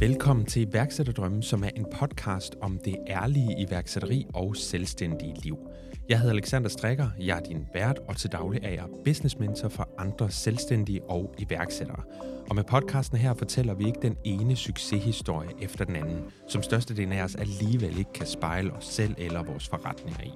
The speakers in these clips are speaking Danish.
Velkommen til iværksætterdrømmen, som er en podcast om det ærlige iværksætteri og selvstændige liv. Jeg hedder Alexander Strikker, jeg er din vært, og til daglig er jeg business mentor for andre selvstændige og iværksættere. Og med podcasten her fortæller vi ikke den ene succeshistorie efter den anden, som størstedelen af os alligevel ikke kan spejle os selv eller vores forretninger i.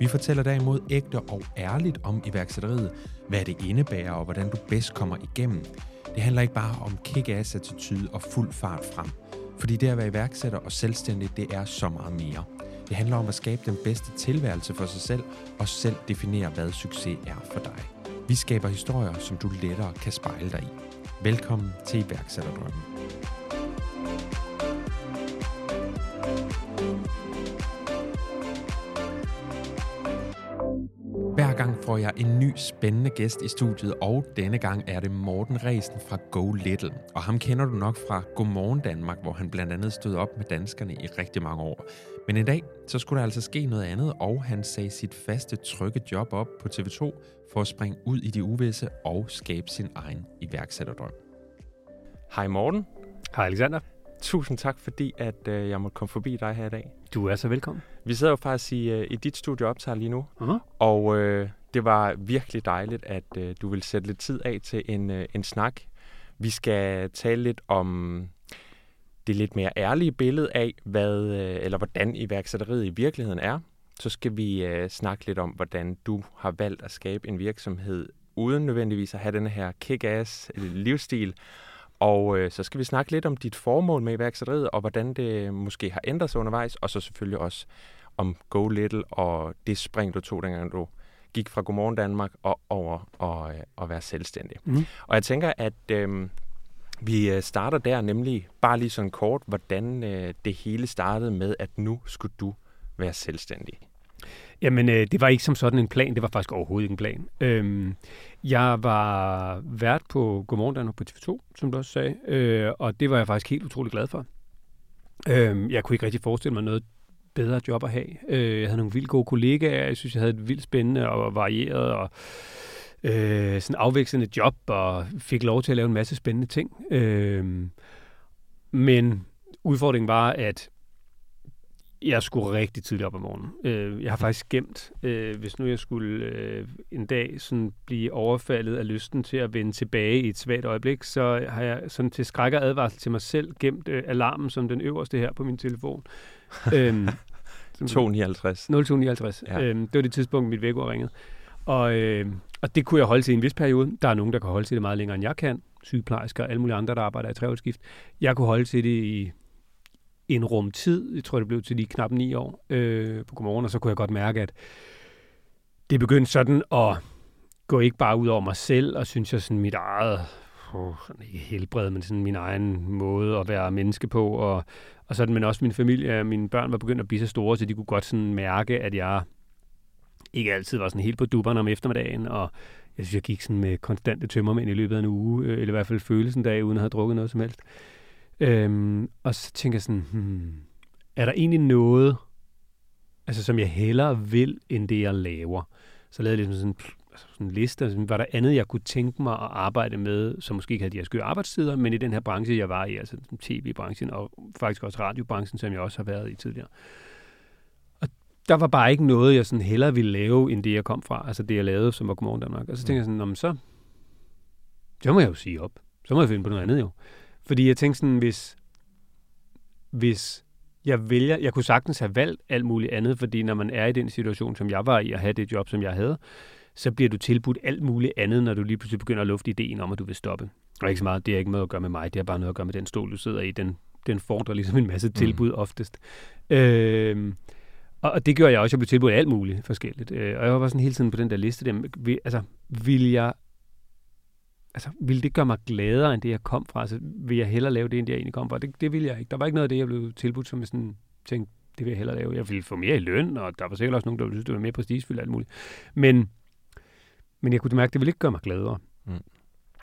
Vi fortæller derimod ægte og ærligt om iværksætteriet, hvad det indebærer og hvordan du bedst kommer igennem. Det handler ikke bare om kick-ass attitude og fuld fart frem. Fordi det at være iværksætter og selvstændig, det er så meget mere. Det handler om at skabe den bedste tilværelse for sig selv og selv definere, hvad succes er for dig. Vi skaber historier, som du lettere kan spejle dig i. Velkommen til iværksætterdrømmen. Får jeg en ny spændende gæst i studiet, og denne gang er det Morten Resen fra Go Little. Og ham kender du nok fra Godmorgen Danmark, hvor han blandt andet stod op med danskerne i rigtig mange år. Men i dag, så skulle der altså ske noget andet, og han sagde sit faste trygge job op på TV2 for at springe ud i de uvisse og skabe sin egen iværksætterdrøm. Hej Morten. Hej Alexander. Tusind tak, fordi at øh, jeg måtte komme forbi dig her i dag. Du er så velkommen. Vi sidder jo faktisk i, øh, i dit studie optager lige nu, Uh-huh. og øh, det var virkelig dejligt, at øh, du vil sætte lidt tid af til en, øh, en snak. Vi skal tale lidt om det lidt mere ærlige billede af, hvad øh, eller hvordan iværksætteriet i virkeligheden er. Så skal vi øh, snakke lidt om, hvordan du har valgt at skabe en virksomhed uden nødvendigvis at have den her kick-ass øh, livsstil. Og øh, så skal vi snakke lidt om dit formål med iværksætteriet, og hvordan det øh, måske har ændret sig undervejs, og så selvfølgelig også om Go Little og det spring, du tog, dengang du gik fra Godmorgen Danmark og over og, øh, og være selvstændig. Mhm. Og jeg tænker, at øh, vi øh, starter der, nemlig bare lige sådan kort, hvordan øh, det hele startede med, at nu skulle du være selvstændig. Jamen, øh, det var ikke som sådan en plan. Det var faktisk overhovedet ikke en plan. Øhm, jeg var vært på Godmorgen Danmark på TV2, som du også sagde, øh, og det var jeg faktisk helt utrolig glad for. Øhm, jeg kunne ikke rigtig forestille mig noget bedre job at have. Øh, jeg havde nogle vildt gode kollegaer. Jeg synes, jeg havde et vildt spændende og varieret og øh, sådan afvekslende job, og fik lov til at lave en masse spændende ting. Øh, men udfordringen var, at jeg skulle rigtig tidligt op om morgenen. Øh, jeg har faktisk gemt, øh, hvis nu jeg skulle øh, en dag sådan blive overfaldet af lysten til at vende tilbage i et svagt øjeblik, så har jeg sådan til skræk og advarsel til mig selv gemt øh, alarmen som den øverste her på min telefon. øhm, som- 259. 0259. Ja. Øhm, det var det tidspunkt, mit vækord ringede. Og, øh, og det kunne jeg holde til i en vis periode. Der er nogen, der kan holde til det meget længere, end jeg kan. Sygeplejersker og alle mulige andre, der arbejder i treårsskift. Jeg kunne holde til det i en rum tid. Jeg tror, det blev til lige knap ni år øh, på godmorgen, og så kunne jeg godt mærke, at det begyndte sådan at gå ikke bare ud over mig selv, og synes jeg sådan mit eget, oh, sådan ikke helbred, men sådan min egen måde at være menneske på, og, og sådan, men også min familie mine børn var begyndt at blive så store, så de kunne godt sådan mærke, at jeg ikke altid var sådan helt på dupperne om eftermiddagen, og jeg synes, jeg gik sådan med konstante tømmermænd i løbet af en uge, øh, eller i hvert fald følelsen dag, uden at have drukket noget som helst. Øhm, og så tænker jeg sådan, hmm, er der egentlig noget, altså som jeg hellere vil, end det jeg laver? Så lavede jeg ligesom sådan, altså sådan en liste, altså, var der andet, jeg kunne tænke mig at arbejde med, som måske ikke havde de her skøre arbejdstider, men i den her branche, jeg var i, altså tv-branchen, og faktisk også radiobranchen, som jeg også har været i tidligere. Og der var bare ikke noget, jeg sådan hellere ville lave, end det, jeg kom fra, altså det, jeg lavede, som var Godmorgen Danmark. Og så tænkte jeg sådan, men så, så må jeg jo sige op. Så må jeg finde på noget andet jo. Fordi jeg tænkte sådan, hvis, hvis jeg vælger, jeg kunne sagtens have valgt alt muligt andet, fordi når man er i den situation, som jeg var i, at have det job, som jeg havde, så bliver du tilbudt alt muligt andet, når du lige pludselig begynder at lufte ideen om, at du vil stoppe. Og ikke så meget, det har ikke noget at gøre med mig, det har bare noget at gøre med den stol, du sidder i. Den, den fordrer ligesom en masse tilbud mm. oftest. Øhm, og, og det gjorde jeg også, jeg blev tilbudt alt muligt forskelligt. Øh, og jeg var bare sådan hele tiden på den der liste der. Vil, altså, vil jeg altså, ville det gøre mig gladere, end det, jeg kom fra? Altså, vil jeg hellere lave det, end det, jeg egentlig kom fra? Det, det ville jeg ikke. Der var ikke noget af det, jeg blev tilbudt, som jeg sådan tænkte, det vil jeg hellere lave. Jeg ville få mere i løn, og der var sikkert også nogen, der ville synes, det var mere prestigefyldt og alt muligt. Men, men jeg kunne mærke, at det ville ikke gøre mig gladere. Mm.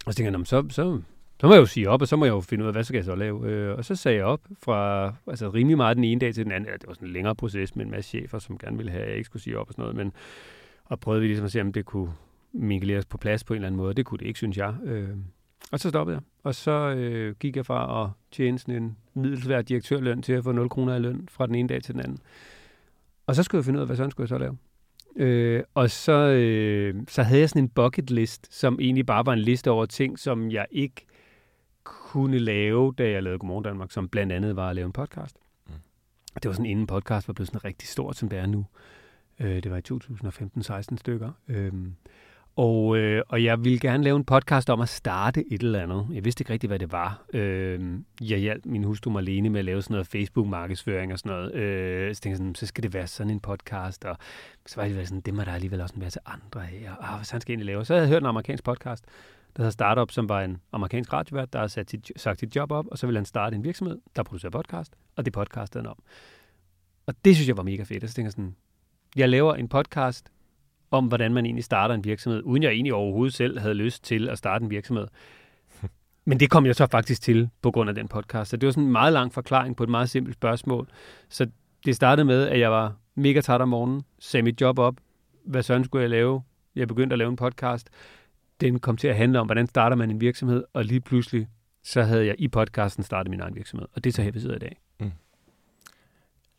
Og så tænkte jeg, "Nå, men så, så, så må jeg jo sige op, og så må jeg jo finde ud af, hvad skal jeg så lave? Øh, og så sagde jeg op fra altså, rimelig meget den ene dag til den anden. Ja, det var sådan en længere proces med en masse chefer, som gerne ville have, at jeg ikke skulle sige op og sådan noget. Men, og prøvede vi ligesom at se, om det kunne mingleres på plads på en eller anden måde. Det kunne det ikke, synes jeg. Øh, og så stoppede jeg. Og så øh, gik jeg fra at tjene sådan en middelsvær direktørløn til at få 0 kroner i løn fra den ene dag til den anden. Og så skulle jeg finde ud af, hvad sådan skulle jeg så lave. Øh, og så, øh, så havde jeg sådan en bucket list, som egentlig bare var en liste over ting, som jeg ikke kunne lave, da jeg lavede Godmorgen Danmark, som blandt andet var at lave en podcast. Mm. Det var sådan inden podcast var blevet sådan rigtig stort, som det er nu. Øh, det var i 2015-16 stykker. Øh, og, øh, og jeg ville gerne lave en podcast om at starte et eller andet. Jeg vidste ikke rigtig, hvad det var. Øh, jeg hjalp min hustru Marlene med at lave sådan noget Facebook-markedsføring og sådan noget. Øh, så tænkte jeg sådan, så skal det være sådan en podcast. Og så var det sådan, det må der alligevel også en til andre af. Og ah, hvad han skal egentlig lave? Så havde jeg hørt en amerikansk podcast, der hedder Startup, som var en amerikansk radiovært, der har sat sit, sagt sit job op, og så ville han starte en virksomhed, der producerer podcast, og det podcastede han om. Og det synes jeg var mega fedt. Og så tænkte jeg sådan, jeg laver en podcast, om, hvordan man egentlig starter en virksomhed, uden jeg egentlig overhovedet selv havde lyst til at starte en virksomhed. Men det kom jeg så faktisk til på grund af den podcast. Så det var sådan en meget lang forklaring på et meget simpelt spørgsmål. Så det startede med, at jeg var mega træt om morgenen, sagde mit job op, hvad sådan skulle jeg lave? Jeg begyndte at lave en podcast. Den kom til at handle om, hvordan starter man en virksomhed, og lige pludselig, så havde jeg i podcasten startet min egen virksomhed. Og det er så her, vi sidder i dag. Mm.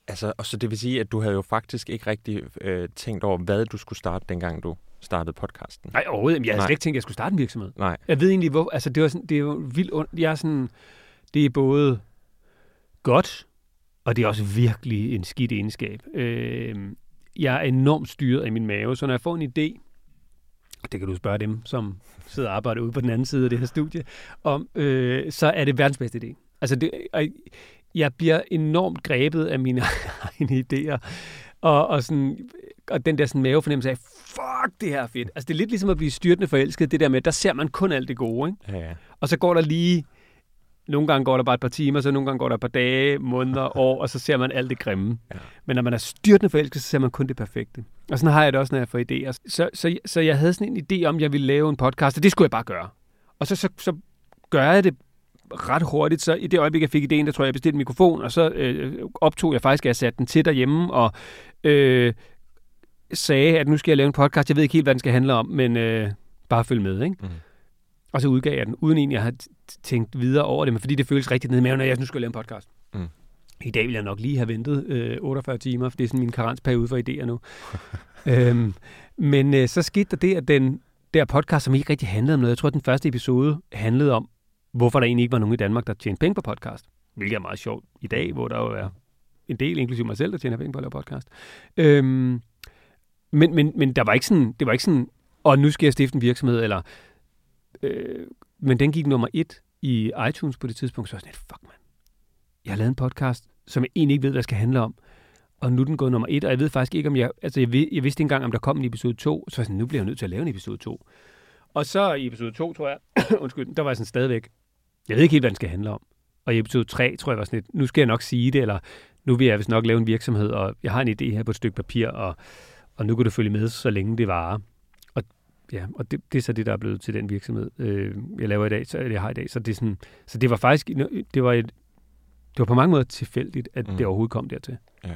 Altså, og så det vil sige, at du havde jo faktisk ikke rigtig øh, tænkt over, hvad du skulle starte, dengang du startede podcasten. Nej, overhovedet. Jeg havde slet ikke tænkt, at jeg skulle starte en virksomhed. Nej. Jeg ved egentlig, hvor... Altså, det, var sådan, det er jo vildt ondt. Jeg er sådan... Det er både godt, og det er også virkelig en skidt egenskab. Øh, jeg er enormt styret af min mave, så når jeg får en idé, og det kan du spørge dem, som sidder og arbejder ude på den anden side af det her studie, om, øh, så er det verdens bedste idé. Altså, det, jeg bliver enormt grebet af mine egne idéer. Og, og, sådan, og den der sådan mavefornemmelse af, fuck, det her er fedt. Altså, det er lidt ligesom at blive styrtende forelsket, det der med, der ser man kun alt det gode, ikke? Ja, ja. Og så går der lige, nogle gange går der bare et par timer, så nogle gange går der et par dage, måneder, år, og så ser man alt det grimme. Ja. Men når man er styrtende forelsket, så ser man kun det perfekte. Og sådan har jeg det også, når jeg får idéer. Så, så, så jeg havde sådan en idé om, at jeg ville lave en podcast, og det skulle jeg bare gøre. Og så, så, så gør jeg det ret hurtigt, så i det øjeblik, jeg fik idéen, der tror jeg, jeg bestilte en mikrofon, og så øh, optog jeg faktisk, at jeg satte den til derhjemme, og øh, sagde, at nu skal jeg lave en podcast. Jeg ved ikke helt, hvad den skal handle om, men øh, bare følg med, ikke? Mm. Og så udgav jeg den, uden egentlig at have tænkt videre over det, men fordi det føles rigtigt ned i maven, at jeg nu skal lave en podcast. Mm. I dag vil jeg nok lige have ventet øh, 48 timer, for det er sådan min karensperiode for idéer nu. øhm, men øh, så skete der det, at den der podcast, som ikke rigtig handlede om noget, jeg tror, at den første episode handlede om, hvorfor der egentlig ikke var nogen i Danmark, der tjente penge på podcast. Hvilket er meget sjovt i dag, hvor der jo er en del, inklusive mig selv, der tjener penge på at lave podcast. Øhm, men, men, men der var ikke sådan, det var ikke sådan, og nu skal jeg stifte en virksomhed, eller, øh, men den gik nummer et i iTunes på det tidspunkt, så var jeg sådan fuck man, jeg har lavet en podcast, som jeg egentlig ikke ved, hvad det skal handle om, og nu er den gået nummer et, og jeg ved faktisk ikke, om jeg, altså jeg, ved, jeg vidste ikke engang, om der kom en episode 2, så var jeg sådan, nu bliver jeg nødt til at lave en episode 2. Og så i episode 2, tror jeg, undskyld, der var jeg sådan stadigvæk, jeg ved ikke helt, hvad den skal handle om. Og i episode 3 tror jeg var sådan lidt, nu skal jeg nok sige det, eller nu vil jeg vist nok lave en virksomhed, og jeg har en idé her på et stykke papir, og, og nu kan du følge med, så længe det varer. Og, ja, og det, det er så det, der er blevet til den virksomhed, øh, jeg laver i dag, så jeg har i dag. Så det, sådan, så det var faktisk, det var, et, det var på mange måder tilfældigt, at mm. det overhovedet kom dertil. Ja.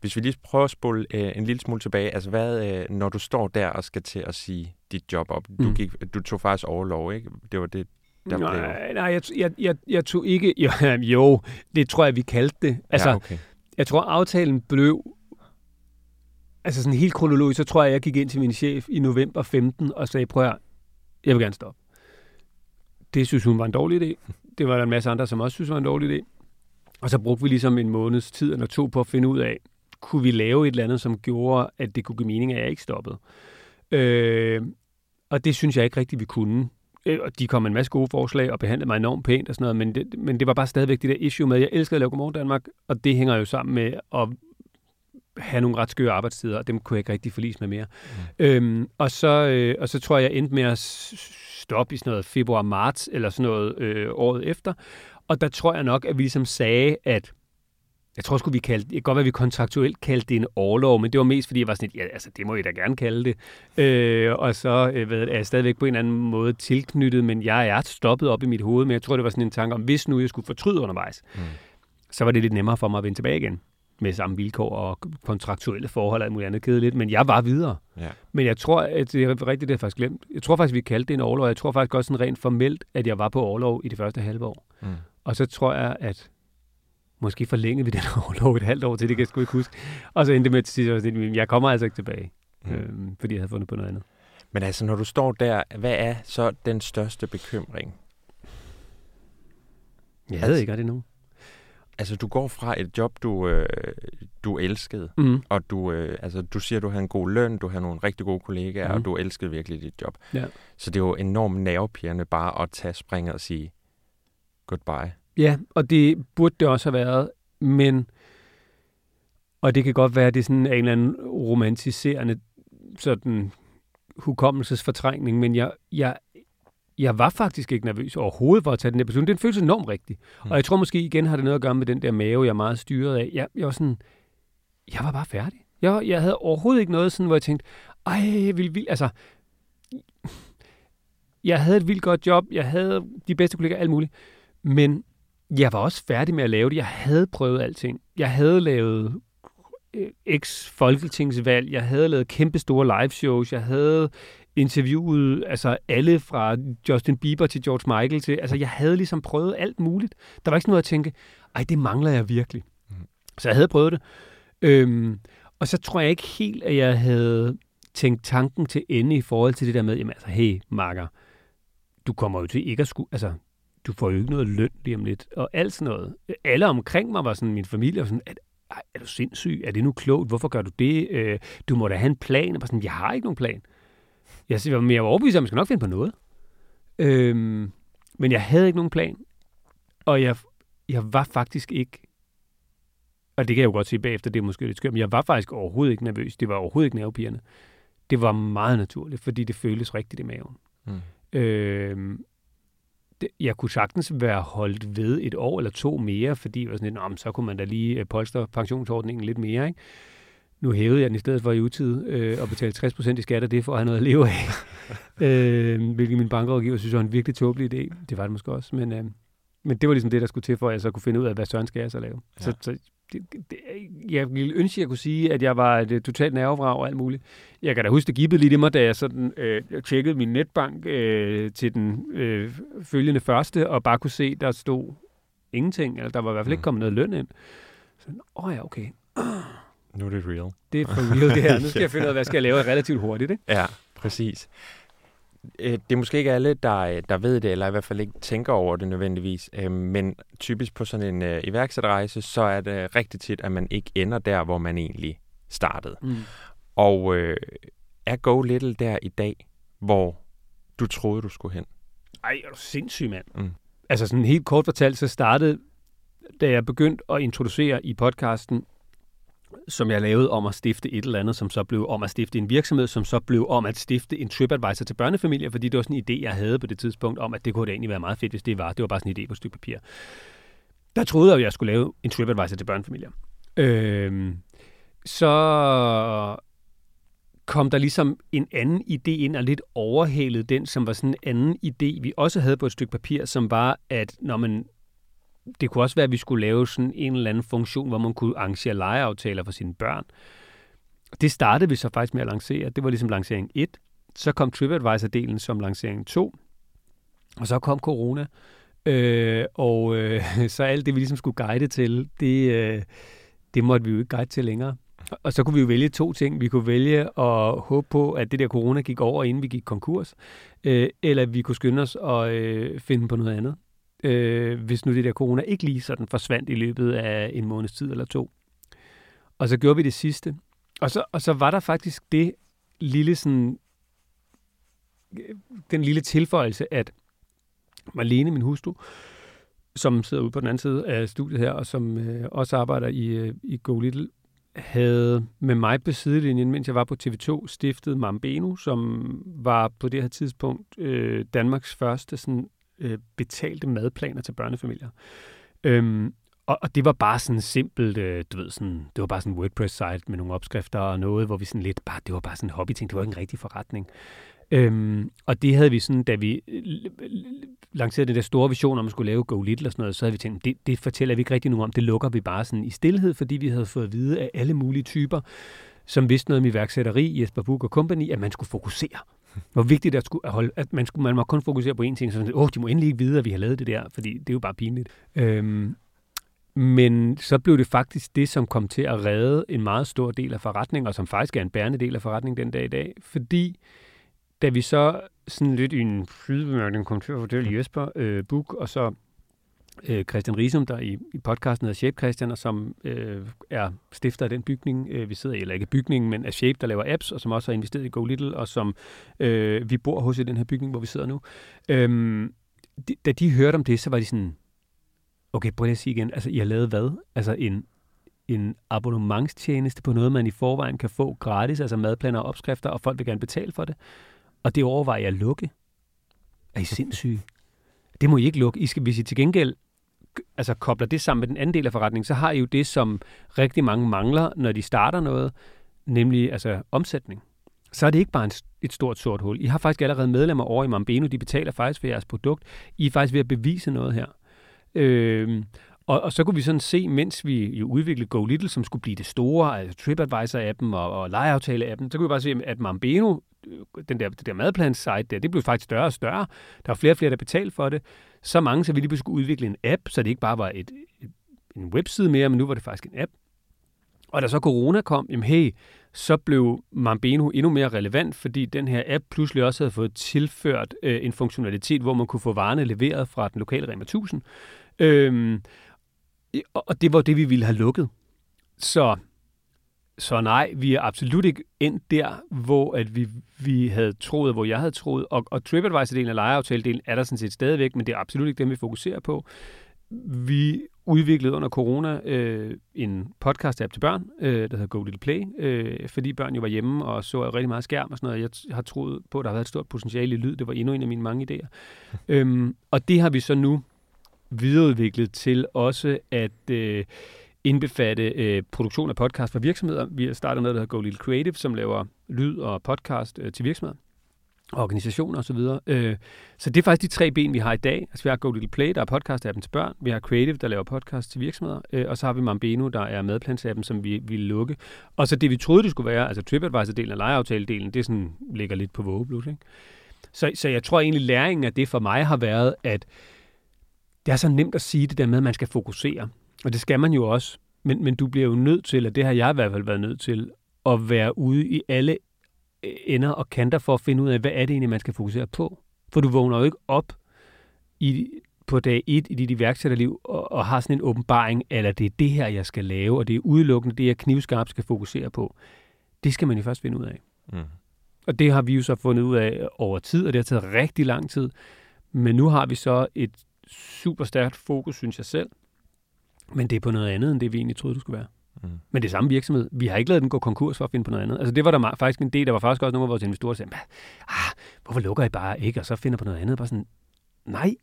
Hvis vi lige prøver at spole øh, en lille smule tilbage, altså hvad, øh, når du står der og skal til at sige dit job op, du, mm. gik, du tog faktisk overlov, ikke? Det var det, der nej, nej jeg, jeg, jeg, jeg tog ikke... Jo, jo, det tror jeg, vi kaldte det. Altså, ja, okay. jeg tror, aftalen blev... Altså sådan helt kronologisk, så tror jeg, jeg gik ind til min chef i november 15 og sagde, prøv at jeg vil gerne stoppe. Det synes hun var en dårlig idé. Det var der en masse andre, som også synes var en dårlig idé. Og så brugte vi ligesom en måneds tid eller to på at finde ud af, kunne vi lave et eller andet, som gjorde, at det kunne give mening, at jeg ikke stoppede. Øh, og det synes jeg ikke rigtigt, vi kunne. Øh, og de kom med en masse gode forslag og behandlede mig enormt pænt og sådan noget, men det, men det var bare stadigvæk det der issue med, at jeg elsker at lave Godmorgen Danmark, og det hænger jo sammen med at have nogle ret skøre arbejdstider, og dem kunne jeg ikke rigtig forlise med mere. Mm. Øhm, og, så, øh, og så tror jeg, jeg endte med at stoppe i sådan noget februar-marts, eller sådan noget øh, året efter, og der tror jeg nok, at vi ligesom sagde, at jeg tror sgu, vi kaldte, det kan godt være, vi kontraktuelt kaldte det en overlov, men det var mest, fordi jeg var sådan, ja, altså, det må I da gerne kalde det. Øh, og så øh, hvad, er jeg stadigvæk på en eller anden måde tilknyttet, men jeg er stoppet op i mit hoved, men jeg tror, det var sådan en tanke om, hvis nu jeg skulle fortryde undervejs, mm. så var det lidt nemmere for mig at vende tilbage igen. med samme vilkår og kontraktuelle forhold og alt muligt andet kedeligt, men jeg var videre. Ja. Men jeg tror, at det er rigtigt, det er faktisk glemt. Jeg tror faktisk, vi kaldte det en overlov. Jeg tror faktisk også sådan rent formelt, at jeg var på overlov i det første halve år. Mm. Og så tror jeg, at måske forlængede vi den overlov et halvt år til, det kan jeg sgu ikke huske. Og så endte det med til sidst, at jeg kommer altså ikke tilbage, Mm. øhm, fordi jeg havde fundet på noget andet. Men altså, når du står der, hvad er så den største bekymring? Jeg havde ikke rigtig nogen. Altså, du går fra et job, du, øh, du elskede, Mm. og du, øh, altså, du siger, du havde en god løn, du havde nogle rigtig gode kollegaer, mm. og du elskede virkelig dit job. Ja. Så det er jo enormt nervepirrende bare at tage springet og sige goodbye. Ja, og det burde det også have været, men og det kan godt være, at det sådan er en eller anden romantiserende sådan hukommelsesfortrængning, men jeg, jeg, jeg var faktisk ikke nervøs overhovedet for at tage den der beslutning. Den føles enormt rigtig. Mm. Og jeg tror måske igen har det noget at gøre med den der mave, jeg er meget styret af. Jeg, jeg var sådan, jeg var bare færdig. Jeg, jeg havde overhovedet ikke noget sådan, hvor jeg tænkte, ej, vil, vil, altså, jeg havde et vildt godt job, jeg havde de bedste kollegaer, alt muligt, men jeg var også færdig med at lave det. Jeg havde prøvet alting. Jeg havde lavet øh, eks-folketingsvalg, jeg havde lavet kæmpe store live shows, jeg havde interviewet altså alle fra Justin Bieber til George Michael til, altså jeg havde ligesom prøvet alt muligt. Der var ikke sådan noget at tænke, ej, det mangler jeg virkelig. Mm. Så jeg havde prøvet det. Øhm, og så tror jeg ikke helt, at jeg havde tænkt tanken til ende i forhold til det der med, jamen altså, hey, makker, du kommer jo til ikke at skulle, altså, du får jo ikke noget løn lige om lidt, og alt sådan noget. Alle omkring mig var sådan, min familie var sådan, er, ej, er du sindssyg? Er det nu klogt? Hvorfor gør du det? Øh, du må da have en plan. Og bare sådan, jeg har ikke nogen plan. Jeg siger, men jeg var overbevist om, at jeg skal nok finde på noget. Øhm, men jeg havde ikke nogen plan. Og jeg, jeg var faktisk ikke, og det kan jeg jo godt sige bagefter, det er måske lidt skørt, men jeg var faktisk overhovedet ikke nervøs. Det var overhovedet ikke nervepirrende. Det var meget naturligt, fordi det føltes rigtigt i maven. Mm. Øh, det, jeg kunne sagtens være holdt ved et år eller to mere, fordi var sådan lidt, "Nå, men så kunne man da lige øh, polstre pensionsordningen lidt mere. Ikke? Nu hævede jeg den i stedet for i utid øh, og betale 60% i skat af det, for at have noget at leve af. øh, hvilket min bankrådgiver synes var en virkelig tåbelig idé. Det var det måske også, men, øh, men det var ligesom det, der skulle til, for at jeg så kunne finde ud af, hvad søren skal jeg så lave. Ja. Så, så det, det, jeg ville ønske, at jeg kunne sige, at jeg var et øh, totalt nervevrag og alt muligt. Jeg kan da huske, det gibbede lidt i mig, da jeg sådan øh, tjekkede min netbank øh, til den øh, følgende første, og bare kunne se, der stod ingenting, eller der var i hvert fald ikke Mm. kommet noget løn ind. Så, åh oh ja, okay, Nu er det real. det er for real det her. Nu skal jeg finde ud af, hvad jeg skal lave relativt hurtigt, ikke? Ja, præcis. Øh, Det er måske ikke alle, der, der ved det, eller i hvert fald ikke tænker over det nødvendigvis. Øh, Men typisk på sådan en øh, iværksætterrejse, så er det rigtig tit, at man ikke ender der, hvor man egentlig startede. Mm. Og øh, er Go Little der i dag, hvor du troede, du skulle hen? Ej, er du sindssyg, mand. Mm. Altså sådan helt kort fortalt, så startede, da jeg begyndte at introducere i podcasten, som jeg lavede om at stifte et eller andet, som så blev om at stifte en virksomhed, som så blev om at stifte en TripAdvisor til børnefamilier, fordi det var sådan en idé, jeg havde på det tidspunkt, om at det kunne da egentlig være meget fedt, hvis det var. Det var bare sådan en idé på et stykke papir. Der troede jeg, at jeg skulle lave en TripAdvisor til børnefamilier. Øhm, så kom der ligesom en anden idé ind, og lidt overhalede den, som var sådan en anden idé, vi også havde på et stykke papir, som var, at når man, det kunne også være, at vi skulle lave sådan en eller anden funktion, hvor man kunne arrangere legeaftaler for sine børn. Det startede vi så faktisk med at lancere. Det var ligesom lancering 1. Så kom TripAdvisor-delen som lancering 2. Og så kom corona. Øh, og øh, så alt det, vi ligesom skulle guide til, det, øh, det måtte vi jo ikke guide til længere. Og så kunne vi jo vælge to ting. Vi kunne vælge at håbe på, at det der corona gik over, inden vi gik konkurs. Øh, eller vi kunne skynde os og øh, finde på noget andet. Øh, hvis nu det der corona ikke lige sådan forsvandt i løbet af en måneds tid eller to. Og så gjorde vi det sidste. Og så, og så var der faktisk det lille sådan, øh, den lille tilføjelse, at Marlene, min hustru, som sidder ude på den anden side af studiet her, og som øh, også arbejder i, øh, i Go Little, havde med mig på sidelinjen, mens jeg var på TV2, stiftet Mambeno, som var på det her tidspunkt øh, Danmarks første sådan, øh, betalte madplaner til børnefamilier. Øhm, Og, og det var bare sådan simpelt, øh, du ved, sådan, det var bare sådan en WordPress-site med nogle opskrifter og noget, hvor vi sådan lidt, bare, det var bare sådan en hobbyting, det var ikke en rigtig forretning. Øhm, og det havde vi sådan, da vi øh, lancerede den der store vision om at skulle lave Go Little og sådan noget, så havde vi tænkt, det, det fortæller vi ikke rigtig nogen om, det lukker vi bare sådan i stillhed, fordi vi havde fået at vide af alle mulige typer, som vidste noget om iværksætteri, Jesper Buch og Company, at man skulle fokusere. Hvor vigtigt det at, holde, at man, skulle, man må kun fokusere på én ting, så sådan, åh, de må endelig ikke vide, at vi har lavet det der, fordi det er jo bare pinligt. Øhm, men så blev det faktisk det, som kom til at redde en meget stor del af forretningen, og som faktisk er en bærende del af forretningen den dag i dag, fordi da vi så sådan lidt i en flydebemærkning kom til at fortælle Jesper øh, Buk, og så øh, Christian Risum, der i, i podcasten hedder Shape Christian, og som øh, er stifter af den bygning, øh, vi sidder i, eller ikke bygningen, men af Shape, der laver apps, og som også har investeret i Go Little, og som øh, vi bor hos i den her bygning, hvor vi sidder nu. Øh, de, da de hørte om det, så var de sådan, okay, prøv lige at sige igen, altså I har lavet hvad? Altså en, en abonnementstjeneste på noget, man i forvejen kan få gratis, altså madplaner og opskrifter, og folk vil gerne betale for det. Og det overvejer jeg at lukke. Er I sindssyge? Det må I ikke lukke. I skal, hvis I til gengæld altså kobler det sammen med den anden del af forretningen, så har I jo det, som rigtig mange mangler, når de starter noget, nemlig altså omsætning. Så er det ikke bare en, et stort sort hul. I har faktisk allerede medlemmer over i Mambeno, de betaler faktisk for jeres produkt. I er faktisk ved at bevise noget her. Øh, og, og så kunne vi sådan se, mens vi jo udviklede Go Little, som skulle blive det store, altså TripAdvisor-appen og, og lejeaftale-appen, så kunne vi bare se, at Mambeno, øh, den der, det der madplans-site der, det blev faktisk større og større. Der var flere og flere, der betalte for det. Så mange, så vi lige pludselig skulle udvikle en app, så det ikke bare var et, et, en webside mere, men nu var det faktisk en app. Og da så corona kom, jamen hey, så blev Mambeno endnu mere relevant, fordi den her app pludselig også havde fået tilført øh, en funktionalitet, hvor man kunne få varerne leveret fra den lokale Rema 1000. Øhm, og det var det, vi ville have lukket. Så, så nej, vi er absolut ikke endt der, hvor at vi, vi havde troet, hvor jeg havde troet. Og, og TripAdvisor-delen af lejeaftale-delen er der sådan set stadigvæk, men det er absolut ikke dem, vi fokuserer på. Vi udviklede under corona øh, en podcast-app til børn, øh, der hedder Go Little Play, øh, fordi børn jo var hjemme og så rigtig meget skærm og sådan noget. Jeg har troet på, at der har været et stort potentiale i lyd. Det var endnu en af mine mange idéer. øhm, og det har vi så nu videreudviklet til også at øh, indbefatte øh, produktion af podcast for virksomheder. Vi har startet noget, der hedder Go Little Creative, som laver lyd og podcast øh, til virksomheder organisationer osv. Så, øh, så det er faktisk de tre ben, vi har i dag. Altså vi har Go Little Play, der er podcast-appen til børn. Vi har Creative, der laver podcast til virksomheder. Øh, og så har vi Mambeno, der er madplansappen, som vi vil lukke. Og så det, vi troede, det skulle være, altså TripAdvisor-delen og lejeaftale-delen, det sådan, ligger lidt på vågeblut. Ikke? Så, så jeg tror egentlig, læringen af det for mig har været, at det er så nemt at sige det der med, at man skal fokusere. Og det skal man jo også. Men, men du bliver jo nødt til, og det har jeg i hvert fald været nødt til, at være ude i alle ender og kanter for at finde ud af, hvad er det egentlig, man skal fokusere på. For du vågner jo ikke op i, på dag et i dit iværksætterliv og, og har sådan en åbenbaring, eller det er det her, jeg skal lave, og det er udelukkende det, jeg knivskarpt skal fokusere på. Det skal man jo først finde ud af. Mm. Og det har vi jo så fundet ud af over tid, og det har taget rigtig lang tid. Men nu har vi så et super stærkt fokus, synes jeg selv. Men det er på noget andet, end det vi egentlig troede, det skulle være. Mm. Men det er samme virksomhed. Vi har ikke lavet den gå konkurs for at finde på noget andet. Altså det var der faktisk en del, der var faktisk også nogle af vores investorer, der sagde, ah, hvorfor lukker I bare ikke, og så finder på noget andet? Bare sådan, nej,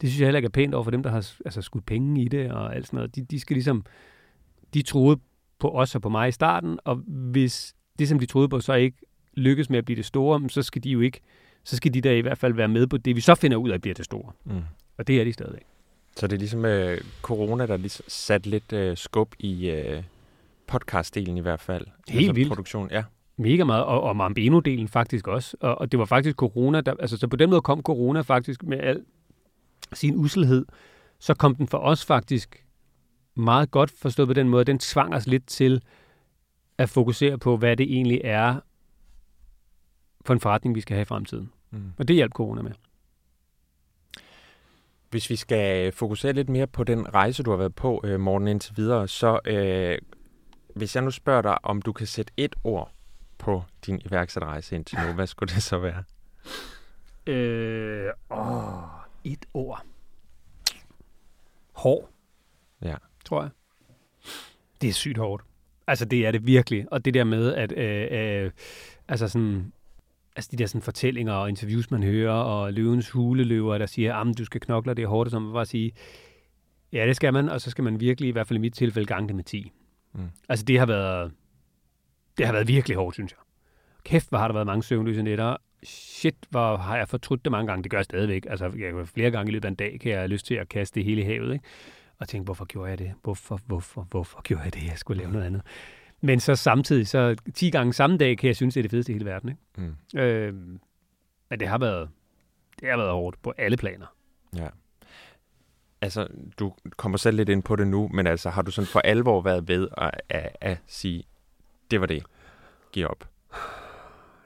det synes jeg heller ikke er pænt over for dem, der har altså, skudt penge i det og alt sådan noget. De, de skal ligesom, de troede på os og på mig i starten, og hvis det, som de troede på, så ikke lykkes med at blive det store, så skal de jo ikke, så skal de der i hvert fald være med på det, vi så finder ud af, bliver det store. Mm. Og det er de stadigvæk. Så det er ligesom øh, corona, der lige sat lidt øh, skub i øh, podcastdelen i hvert fald. Helt altså vildt. Produktion, ja. Mega meget, og, og Mambeno-delen faktisk også. Og, og det var faktisk corona, der, altså så på den måde kom corona faktisk med al sin uselhed, så kom den for os faktisk meget godt forstået på den måde, den tvang os lidt til at fokusere på, hvad det egentlig er for en forretning, vi skal have i fremtiden. Mm. Og det hjalp corona med. Hvis vi skal fokusere lidt mere på den rejse, du har været på, øh, morgen indtil videre, så øh, hvis jeg nu spørger dig, om du kan sætte et ord på din iværksætterrejse indtil nu, hvad skulle det så være? Øh, åh, et ord. Hård. Ja. Tror jeg. Det er sygt hårdt. Altså, det er det virkelig. Og det der med, at øh, øh, altså sådan, altså de der sådan fortællinger og interviews, man hører, og løvens huleløver, der siger, at du skal knokle, det er hårdt, som man bare sige, Ja, det skal man, og så skal man virkelig, i hvert fald i mit tilfælde, gange det med 10. Mm. Altså det har været, det har været virkelig hårdt, synes jeg. Kæft, hvor har der været mange søvnløse nætter. Shit, hvor har jeg fortrudt det mange gange. Det gør jeg stadigvæk. Altså jeg, flere gange i løbet af en dag kan jeg have lyst til at kaste det hele i havet. Ikke? Og tænke, hvorfor gjorde jeg det? Hvorfor, hvorfor, hvorfor gjorde jeg det? Jeg skulle lave noget andet. Men så samtidig, så 10 gange samme dag, kan jeg synes, det er det fedeste i hele verden. Ikke? Mm. Øh, men det har været, det har været hårdt på alle planer. Ja. Altså, du kommer selv lidt ind på det nu, men altså, har du sådan for alvor været ved at, at, at sige, det var det, giv op?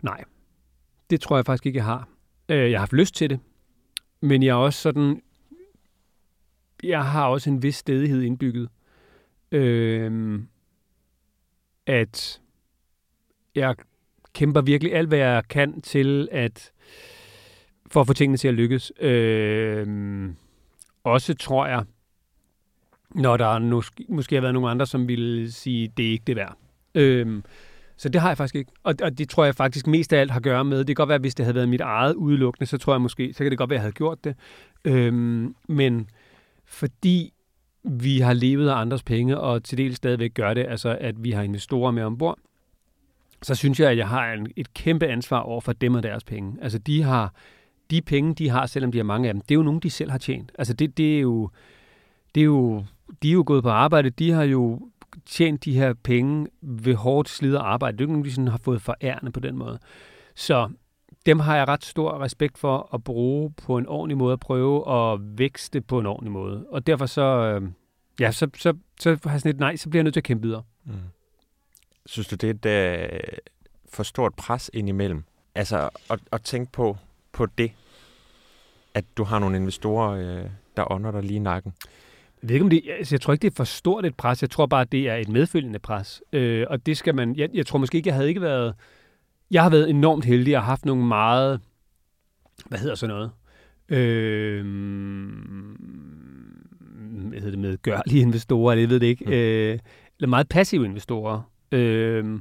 Nej, det tror jeg faktisk ikke, jeg har. Øh, jeg har haft lyst til det, men jeg er også sådan, jeg har også en vis stedighed indbygget. Øh, at jeg kæmper virkelig alt, hvad jeg kan til at for at få tingene til at lykkes. Øh, også tror jeg, når der måske, måske har været nogle andre, som ville sige, det er ikke det værd. Øh, så det har jeg faktisk ikke. Og, og det tror jeg faktisk mest af alt har at gøre med. Det kan godt være, hvis det havde været mit eget udelukkende, så tror jeg måske, så kan det godt være, at jeg havde gjort det. Øhm, men fordi vi har levet af andres penge, og til dels stadigvæk gør det, altså at vi har investorer med ombord, så synes jeg, at jeg har en, et kæmpe ansvar over for dem og deres penge. Altså de har, de penge, de har, selvom de har mange af dem, det er jo nogen, de selv har tjent. Altså det, det er jo, det er jo, de er jo gået på arbejde, de har jo tjent de her penge ved hårdt slid og arbejde. Det er jo ikke nogen, de sådan har fået forærende på den måde. Så dem har jeg ret stor respekt for at bruge på en ordentlig måde, at prøve at vækste på en ordentlig måde. Og derfor så, øh, ja, så, så, så har jeg sådan et nej, så bliver jeg nødt til at kæmpe videre. Mm. Synes du, det er et uh, for stort pres indimellem? Altså at, at tænke på, på det, at du har nogle investorer, uh, der ånder dig lige i nakken? Jeg ved ikke, om det, altså, jeg tror ikke, det er for stort et pres. Jeg tror bare, det er et medfølgende pres. Øh, og det skal man... Jeg, jeg tror måske ikke, jeg havde ikke været... Jeg har været enormt heldig og haft nogle meget... Hvad hedder sådan noget? Øh, hvad hedder det med gørlige investorer, eller jeg ved det ikke. Mm. Øh, eller meget passive investorer. Øh,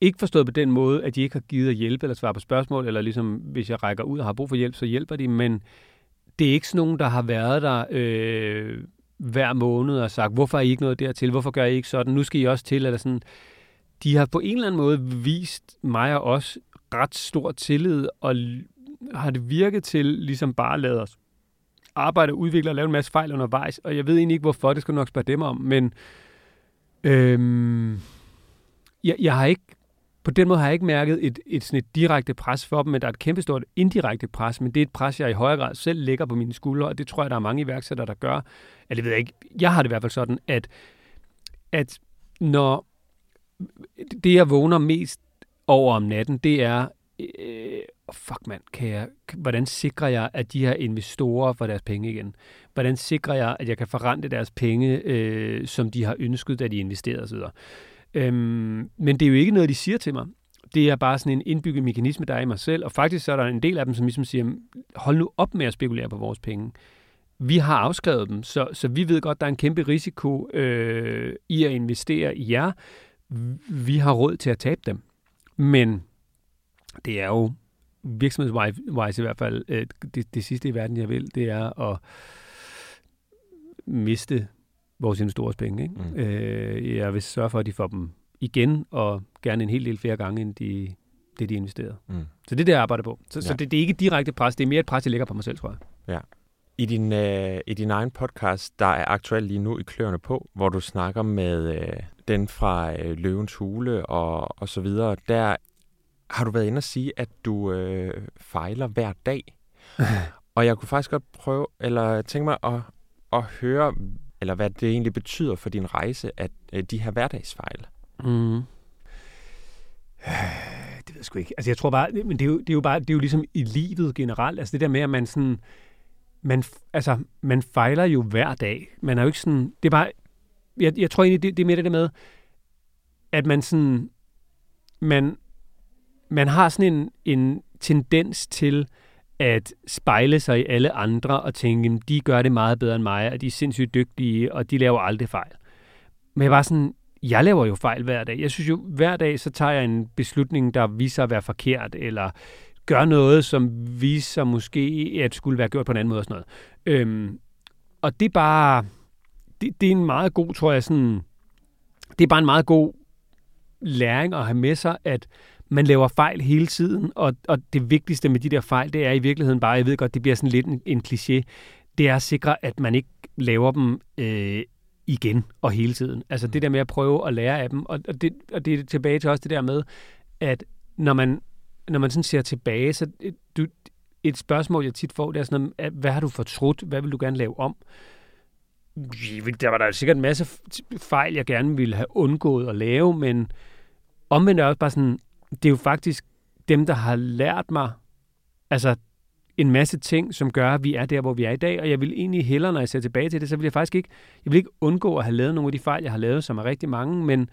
ikke forstået på den måde, at de ikke har givet at hjælpe eller svare på spørgsmål, eller ligesom, hvis jeg rækker ud og har brug for hjælp, så hjælper de, men det er ikke sådan nogen, der har været der øh, hver måned og sagt, hvorfor er I ikke noget dertil? Hvorfor gør I ikke sådan? Nu skal I også til, eller sådan. De har på en eller anden måde vist mig og os ret stor tillid, og har det virket til ligesom bare at lade os arbejde og udvikle og lave en masse fejl undervejs. Og jeg ved egentlig ikke, hvorfor, det skal du nok spørge dem om, men øhm, jeg, jeg har ikke på den måde har jeg ikke mærket et, et, sådan et direkte pres for dem, men der er et kæmpestort indirekte pres, men det er et pres, jeg i højere grad selv lægger på mine skuldre, og det tror jeg, der er mange iværksættere, der gør. Eller det ved jeg ikke. Jeg har det i hvert fald sådan, at, at når det, jeg vågner mest over om natten, det er, øh, fuck mand, kan jeg, hvordan sikrer jeg, at de her investorer får deres penge igen? Hvordan sikrer jeg, at jeg kan forrente deres penge, øh, som de har ønsket, da de investerede osv.? Øhm, men det er jo ikke noget, de siger til mig. Det er bare sådan en indbygget mekanisme, der er i mig selv. Og faktisk så er der en del af dem, som ligesom siger, hold nu op med at spekulere på vores penge. Vi har afskrevet dem, så, så vi ved godt, der er en kæmpe risiko øh, i at investere i jer. Vi har råd til at tabe dem. Men det er jo virksomhedswise i hvert fald, øh, det, det sidste i verden, jeg vil, det er at miste vores investorers penge. Ikke? Mm. Øh, jeg vil sørge for, at de får dem igen, og gerne en hel del flere gange, end de, det, de investerede. Mm. Så det er det, jeg arbejder på. Så, ja. så det, det er ikke direkte pres, det er mere et pres, jeg lægger på mig selv, tror jeg. Ja. I din, øh, I din egen podcast, der er aktuelt lige nu i Kløerne på, hvor du snakker med øh, den fra øh, Løvens Hule og, og så videre, der har du været inde og sige, at du øh, fejler hver dag. og jeg kunne faktisk godt prøve, eller tænke mig at, at høre, eller hvad det egentlig betyder for din rejse, at øh, de her hverdagsfejl? Mm. Det ved jeg sgu ikke. Altså jeg tror bare, men det er jo, det er jo bare, det er jo ligesom i livet generelt, altså det der med, at man sådan, man, altså, man fejler jo hver dag. Man er jo ikke sådan, det er bare, jeg, jeg tror egentlig, det, det er mere det der med, at man sådan, man, man har sådan en, en tendens til, at spejle sig i alle andre og tænke, de gør det meget bedre end mig, og de er sindssygt dygtige, og de laver aldrig fejl. Men jeg var sådan, jeg laver jo fejl hver dag. Jeg synes jo, hver dag, så tager jeg en beslutning, der viser at være forkert, eller gør noget, som viser måske, at skulle være gjort på en anden måde og sådan noget. Øhm, og det er bare, det, det er en meget god, tror jeg, sådan, det er bare en meget god læring at have med sig, at man laver fejl hele tiden, og, og det vigtigste med de der fejl, det er i virkeligheden bare, jeg ved godt, det bliver sådan lidt en, en kliché, det er at sikre, at man ikke laver dem øh, igen og hele tiden. Altså det der med at prøve at lære af dem, og, og, det, og det er tilbage til også det der med, at når man, når man sådan ser tilbage, så øh, du, et spørgsmål, jeg tit får, det er sådan, at, hvad har du fortrudt? Hvad vil du gerne lave om? Der var der sikkert en masse fejl, jeg gerne ville have undgået at lave, men omvendt er også bare sådan, det er jo faktisk dem, der har lært mig altså en masse ting, som gør, at vi er der, hvor vi er i dag. Og jeg vil egentlig hellere, når jeg ser tilbage til det, så vil jeg faktisk ikke, jeg vil ikke undgå at have lavet nogle af de fejl, jeg har lavet, som er rigtig mange, men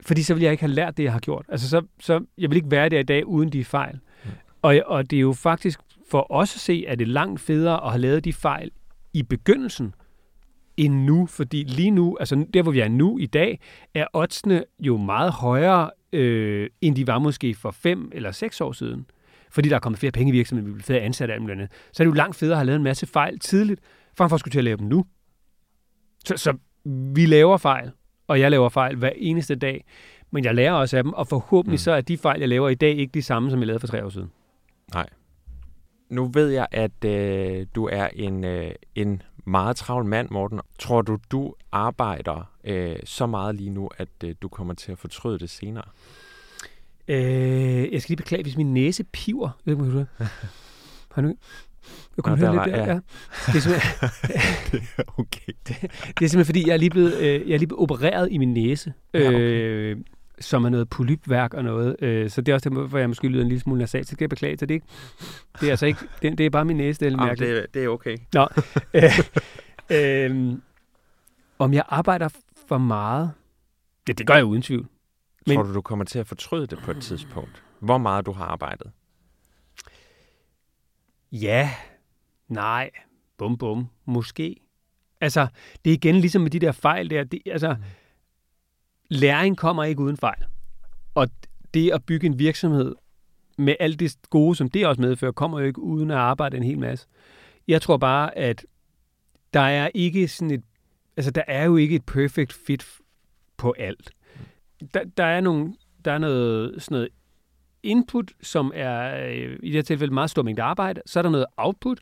fordi så vil jeg ikke have lært det, jeg har gjort. Altså, så, så jeg vil ikke være der i dag uden de fejl. Mm. Og, og det er jo faktisk for os at se, at det er langt federe at have lavet de fejl i begyndelsen, end nu, fordi lige nu, altså der hvor vi er nu i dag, er oddsene jo meget højere, øh, end de var måske for fem eller seks år siden. Fordi der er kommet flere penge i virksomheden, vi bliver flere ansatte af dem blandt Så er det jo langt federe at have lavet en masse fejl tidligt, frem for at skulle til at lave dem nu. Så, så vi laver fejl, og jeg laver fejl hver eneste dag, men jeg lærer også af dem, og forhåbentlig mm. så er de fejl, jeg laver i dag, ikke de samme, som jeg lavede for tre år siden. Nej. Nu ved jeg, at øh, du er en, øh, en meget travl mand, Morten. Tror du, du arbejder øh, så meget lige nu, at øh, du kommer til at fortryde det senere? Øh, jeg skal lige beklage, hvis min næse piver. Jeg ved ikke, Har du jeg kunne Nå, høre lidt der, ja. ja. Det er simpelthen, okay. det, det er simpelthen fordi, jeg er lige blevet, øh, jeg er lige blevet opereret i min næse. Ja, okay. øh, som er noget polypværk og noget. Øh, så det er også det, hvor jeg måske lyder en lille smule nasalt. Så skal jeg beklage til det ikke. Det er altså ikke, det, det er bare min næse, det er mærkeligt. Det, det er okay. Nå. øh, øh, om jeg arbejder for meget? Det, det gør jeg uden tvivl. Men, Tror du, du kommer til at fortryde det på et tidspunkt? Hvor meget du har arbejdet? Ja, nej, bum bum, måske. Altså, det er igen ligesom med de der fejl der. Det, altså, mm læring kommer ikke uden fejl. Og det at bygge en virksomhed med alt det gode, som det også medfører, kommer jo ikke uden at arbejde en hel masse. Jeg tror bare, at der er ikke sådan et, altså der er jo ikke et perfect fit på alt. Der, der er nogle, der er noget, sådan noget input, som er øh, i det her tilfælde meget stor mængde arbejde. Så er der noget output,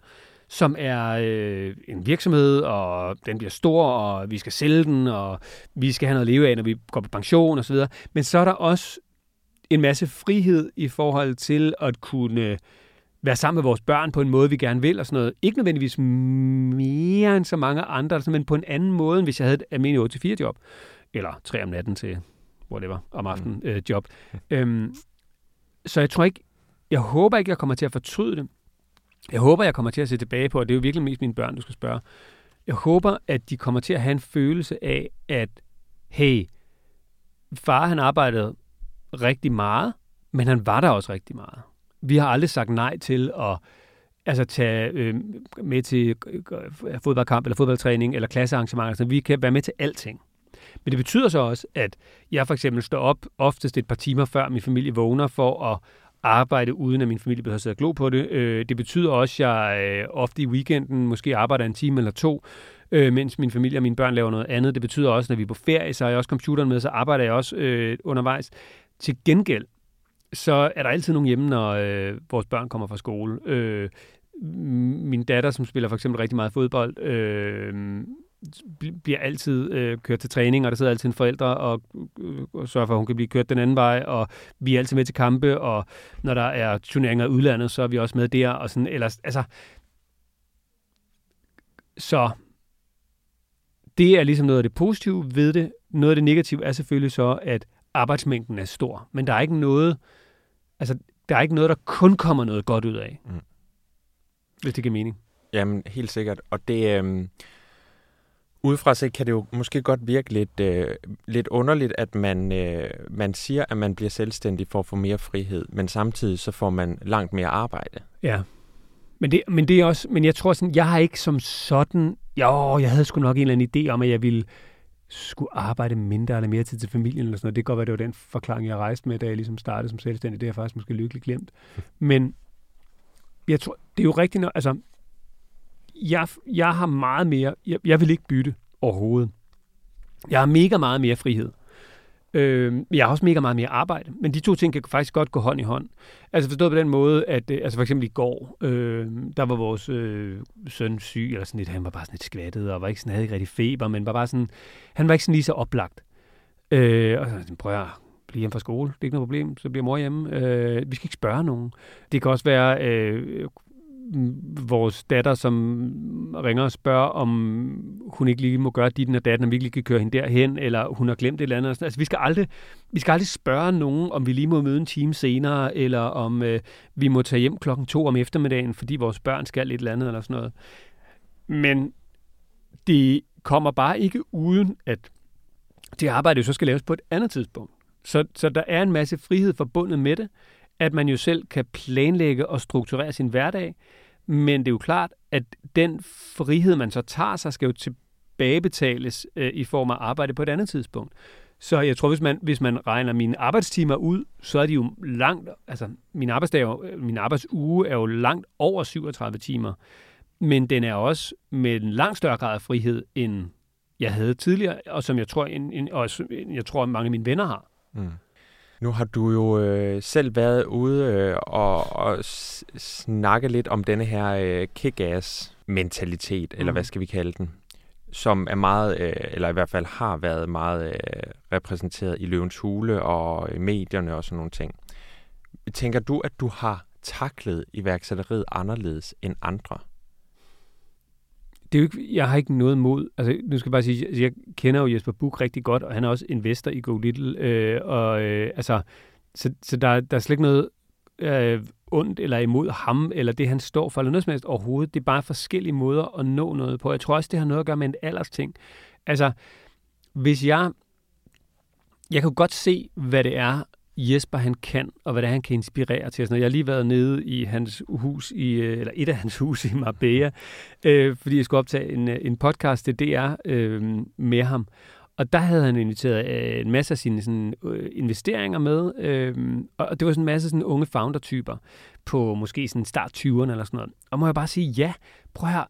som er øh, en virksomhed, og den bliver stor, og vi skal sælge den, og vi skal have noget at leve af, når vi går på pension osv. Men så er der også en masse frihed i forhold til at kunne være sammen med vores børn på en måde, vi gerne vil, og sådan noget. Ikke nødvendigvis mere end så mange andre, men på en anden måde, end hvis jeg havde et almindeligt 8-4 job, eller 3 om natten til whatever, om aftenen mm. øh, job. øhm, så jeg tror ikke, jeg håber ikke, jeg kommer til at fortryde det, jeg håber, jeg kommer til at se tilbage på, og det er jo virkelig mest mine børn, du skal spørge. Jeg håber, at de kommer til at have en følelse af, at hey, far han arbejdede rigtig meget, men han var der også rigtig meget. Vi har aldrig sagt nej til at altså tage øh, med til øh, øh, fodboldkamp eller fodboldtræning eller klassearrangementer. Så vi kan være med til alting. Men det betyder så også, at jeg for eksempel står op oftest et par timer før min familie vågner for at arbejde, uden at min familie behøver at sidde og glo på det. Øh, det betyder også, at jeg øh, ofte i weekenden måske arbejder en time eller to, øh, mens min familie og mine børn laver noget andet. Det betyder også, at når vi er på ferie, så har jeg også computeren med, så arbejder jeg også øh, undervejs. Til gengæld, så er der altid nogen hjemme, når øh, vores børn kommer fra skole. Øh, min datter, som spiller for eksempel rigtig meget fodbold, øh, bliver altid øh, kørt til træning, og der sidder altid en forældre og, øh, og sørger for, at hun kan blive kørt den anden vej, og vi er altid med til kampe, og når der er turneringer i udlandet, så er vi også med der, og sådan, ellers, altså, så det er ligesom noget af det positive ved det. Noget af det negative er selvfølgelig så, at arbejdsmængden er stor, men der er ikke noget, altså, der er ikke noget, der kun kommer noget godt ud af. Mm. Hvis det giver mening. Jamen, helt sikkert. Og det, øh, Udefra set kan det jo måske godt virke lidt, øh, lidt underligt, at man, øh, man siger, at man bliver selvstændig for at få mere frihed, men samtidig så får man langt mere arbejde. Ja, men det, men det er også, men jeg tror sådan, jeg har ikke som sådan, jo, jeg havde sgu nok en eller anden idé om, at jeg ville skulle arbejde mindre eller mere tid til familien eller sådan noget. Det kan godt være, det var den forklaring, jeg rejste med, da jeg ligesom startede som selvstændig. Det er jeg faktisk måske lykkeligt glemt. Men jeg tror, det er jo rigtigt, altså, jeg, jeg har meget mere, jeg, jeg vil ikke bytte. overhovedet. Jeg har mega meget mere frihed. Øh, jeg har også mega meget mere arbejde, men de to ting kan faktisk godt gå hånd i hånd. Altså forstået på den måde, at øh, altså for eksempel i går, øh, der var vores øh, søn syg, eller sådan lidt, han var bare sådan lidt skvattet, og var ikke sådan, havde ikke rigtig feber, men var bare sådan, han var ikke sådan lige så oplagt. Øh, og så prøv at blive hjemme fra skole, det er ikke noget problem, så bliver mor hjemme. Øh, vi skal ikke spørge nogen. Det kan også være øh, vores datter, som ringer og spørger, om hun ikke lige må gøre dit og datten, om vi ikke lige kan køre hende derhen, eller hun har glemt et eller andet. Altså, vi skal aldrig, vi skal aldrig spørge nogen, om vi lige må møde en time senere, eller om øh, vi må tage hjem klokken to om eftermiddagen, fordi vores børn skal et eller andet, eller sådan noget. Men det kommer bare ikke uden, at det arbejde jo så skal laves på et andet tidspunkt. Så, så der er en masse frihed forbundet med det, at man jo selv kan planlægge og strukturere sin hverdag, men det er jo klart, at den frihed, man så tager sig, skal jo tilbagebetales øh, i form af arbejde på et andet tidspunkt. Så jeg tror, hvis man, hvis man regner mine arbejdstimer ud, så er de jo langt, altså min arbejdsdag, øh, min arbejdsuge er jo langt over 37 timer. Men den er også med en langt større grad af frihed, end jeg havde tidligere, og som jeg tror, en, en, også, jeg tror mange af mine venner har. Mm. Nu har du jo øh, selv været ude øh, og, og snakke lidt om denne her øh, kick-ass-mentalitet, mm. eller hvad skal vi kalde den, som er meget, øh, eller i hvert fald har været meget øh, repræsenteret i Løvens Hule og i medierne og sådan nogle ting. Tænker du, at du har taklet iværksætteriet anderledes end andre? Det er jo ikke, jeg har ikke noget mod, altså nu skal jeg bare sige, altså, jeg kender jo Jesper Buch rigtig godt, og han er også investor i Go Little, øh, og øh, altså, så, så der, der er slet ikke noget øh, ondt eller imod ham, eller det han står for, eller noget som helst overhovedet. Det er bare forskellige måder at nå noget på. Jeg tror også, det har noget at gøre med en alders ting. Altså, hvis jeg, jeg kan godt se, hvad det er, Jesper han kan, og hvad det er, han kan inspirere til. Jeg har lige været nede i hans hus, i, øh, eller et af hans hus i Marbella, øh, fordi jeg skulle optage en, øh, en podcast til DR øh, med ham. Og der havde han inviteret øh, en masse af sine sådan, øh, investeringer med, øh, og det var sådan en masse sådan, unge founder-typer på måske sådan start 20'erne eller sådan noget. Og må jeg bare sige, ja, prøv her,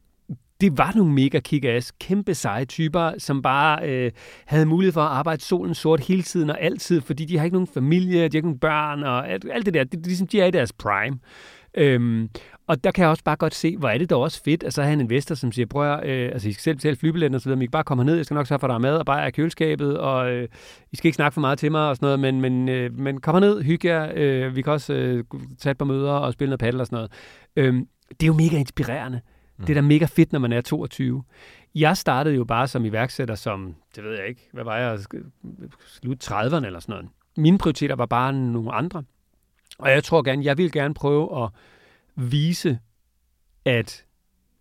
det var nogle mega kick kæmpe seje typer, som bare øh, havde mulighed for at arbejde solen sort hele tiden og altid, fordi de har ikke nogen familie, de har ikke nogen børn, og alt, alt det der, det, det, ligesom, de er i deres prime. Øhm, og der kan jeg også bare godt se, hvor er det da også fedt, at så have en investor, som siger, prøv at, øh, altså I skal selv betale flybilletten og så videre, men I kan bare komme ned, jeg skal nok sørge for, at der er mad og bare er køleskabet, og øh, I skal ikke snakke for meget til mig og sådan noget, men, men, øh, men kom ned, hygge jer, øh, vi kan også øh, tage et par møder og spille noget paddle og sådan noget. Øhm, det er jo mega inspirerende. Mm. Det er da mega fedt, når man er 22. Jeg startede jo bare som iværksætter som, det ved jeg ikke, hvad var jeg, slut 30'erne eller sådan noget. Mine prioriteter var bare nogle andre. Og jeg tror gerne, jeg vil gerne prøve at vise, at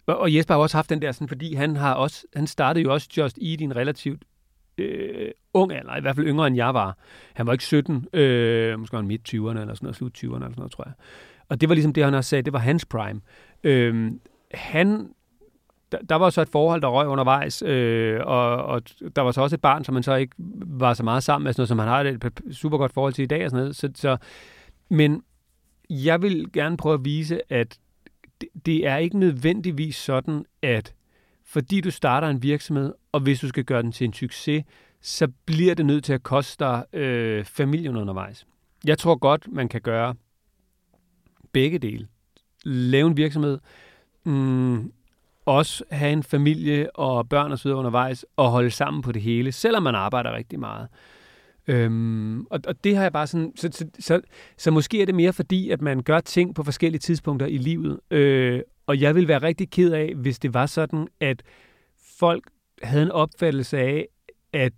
og Jesper har også haft den der, sådan, fordi han har også, han startede jo også Just Eat i en relativt øh, ung alder, i hvert fald yngre end jeg var. Han var ikke 17, øh, måske var han midt 20'erne eller sådan noget, slut 20'erne eller sådan noget, tror jeg. Og det var ligesom det, han også sagde, det var hans prime. Øh, han der, der var så et forhold, der røg undervejs, øh, og, og der var så også et barn, som man så ikke var så meget sammen med, sådan noget, som han har et super godt forhold til i dag og sådan noget. Så, så, men jeg vil gerne prøve at vise, at det, det er ikke nødvendigvis sådan, at fordi du starter en virksomhed, og hvis du skal gøre den til en succes, så bliver det nødt til at koste dig øh, familien undervejs. Jeg tror godt, man kan gøre begge dele. Lave en virksomhed, mm, også have en familie og børn og så videre undervejs, og holde sammen på det hele, selvom man arbejder rigtig meget. Øhm, og, og det har jeg bare sådan, så, så, så, så måske er det mere fordi, at man gør ting på forskellige tidspunkter i livet. Øh, og jeg vil være rigtig ked af, hvis det var sådan, at folk havde en opfattelse af, at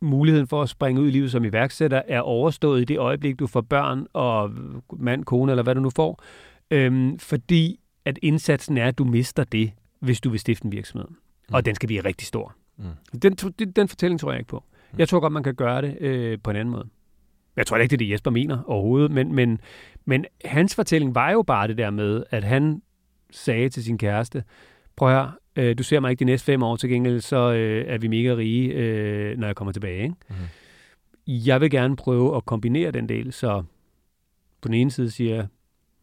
muligheden for at springe ud i livet som iværksætter er overstået i det øjeblik, du får børn og mand, kone eller hvad du nu får. Øhm, fordi at indsatsen er, at du mister det, hvis du vil stifte en virksomhed. Mm. Og den skal blive rigtig stor. Mm. Den, den, den fortælling tror jeg ikke på. Mm. Jeg tror godt, man kan gøre det øh, på en anden måde. Jeg tror ikke, det er det, Jesper mener overhovedet, men, men, men hans fortælling var jo bare det der med, at han sagde til sin kæreste, prøv at høre, øh, du ser mig ikke de næste fem år, til gengæld så øh, er vi mega rige, øh, når jeg kommer tilbage. Ikke? Mm. Jeg vil gerne prøve at kombinere den del, så på den ene side siger jeg,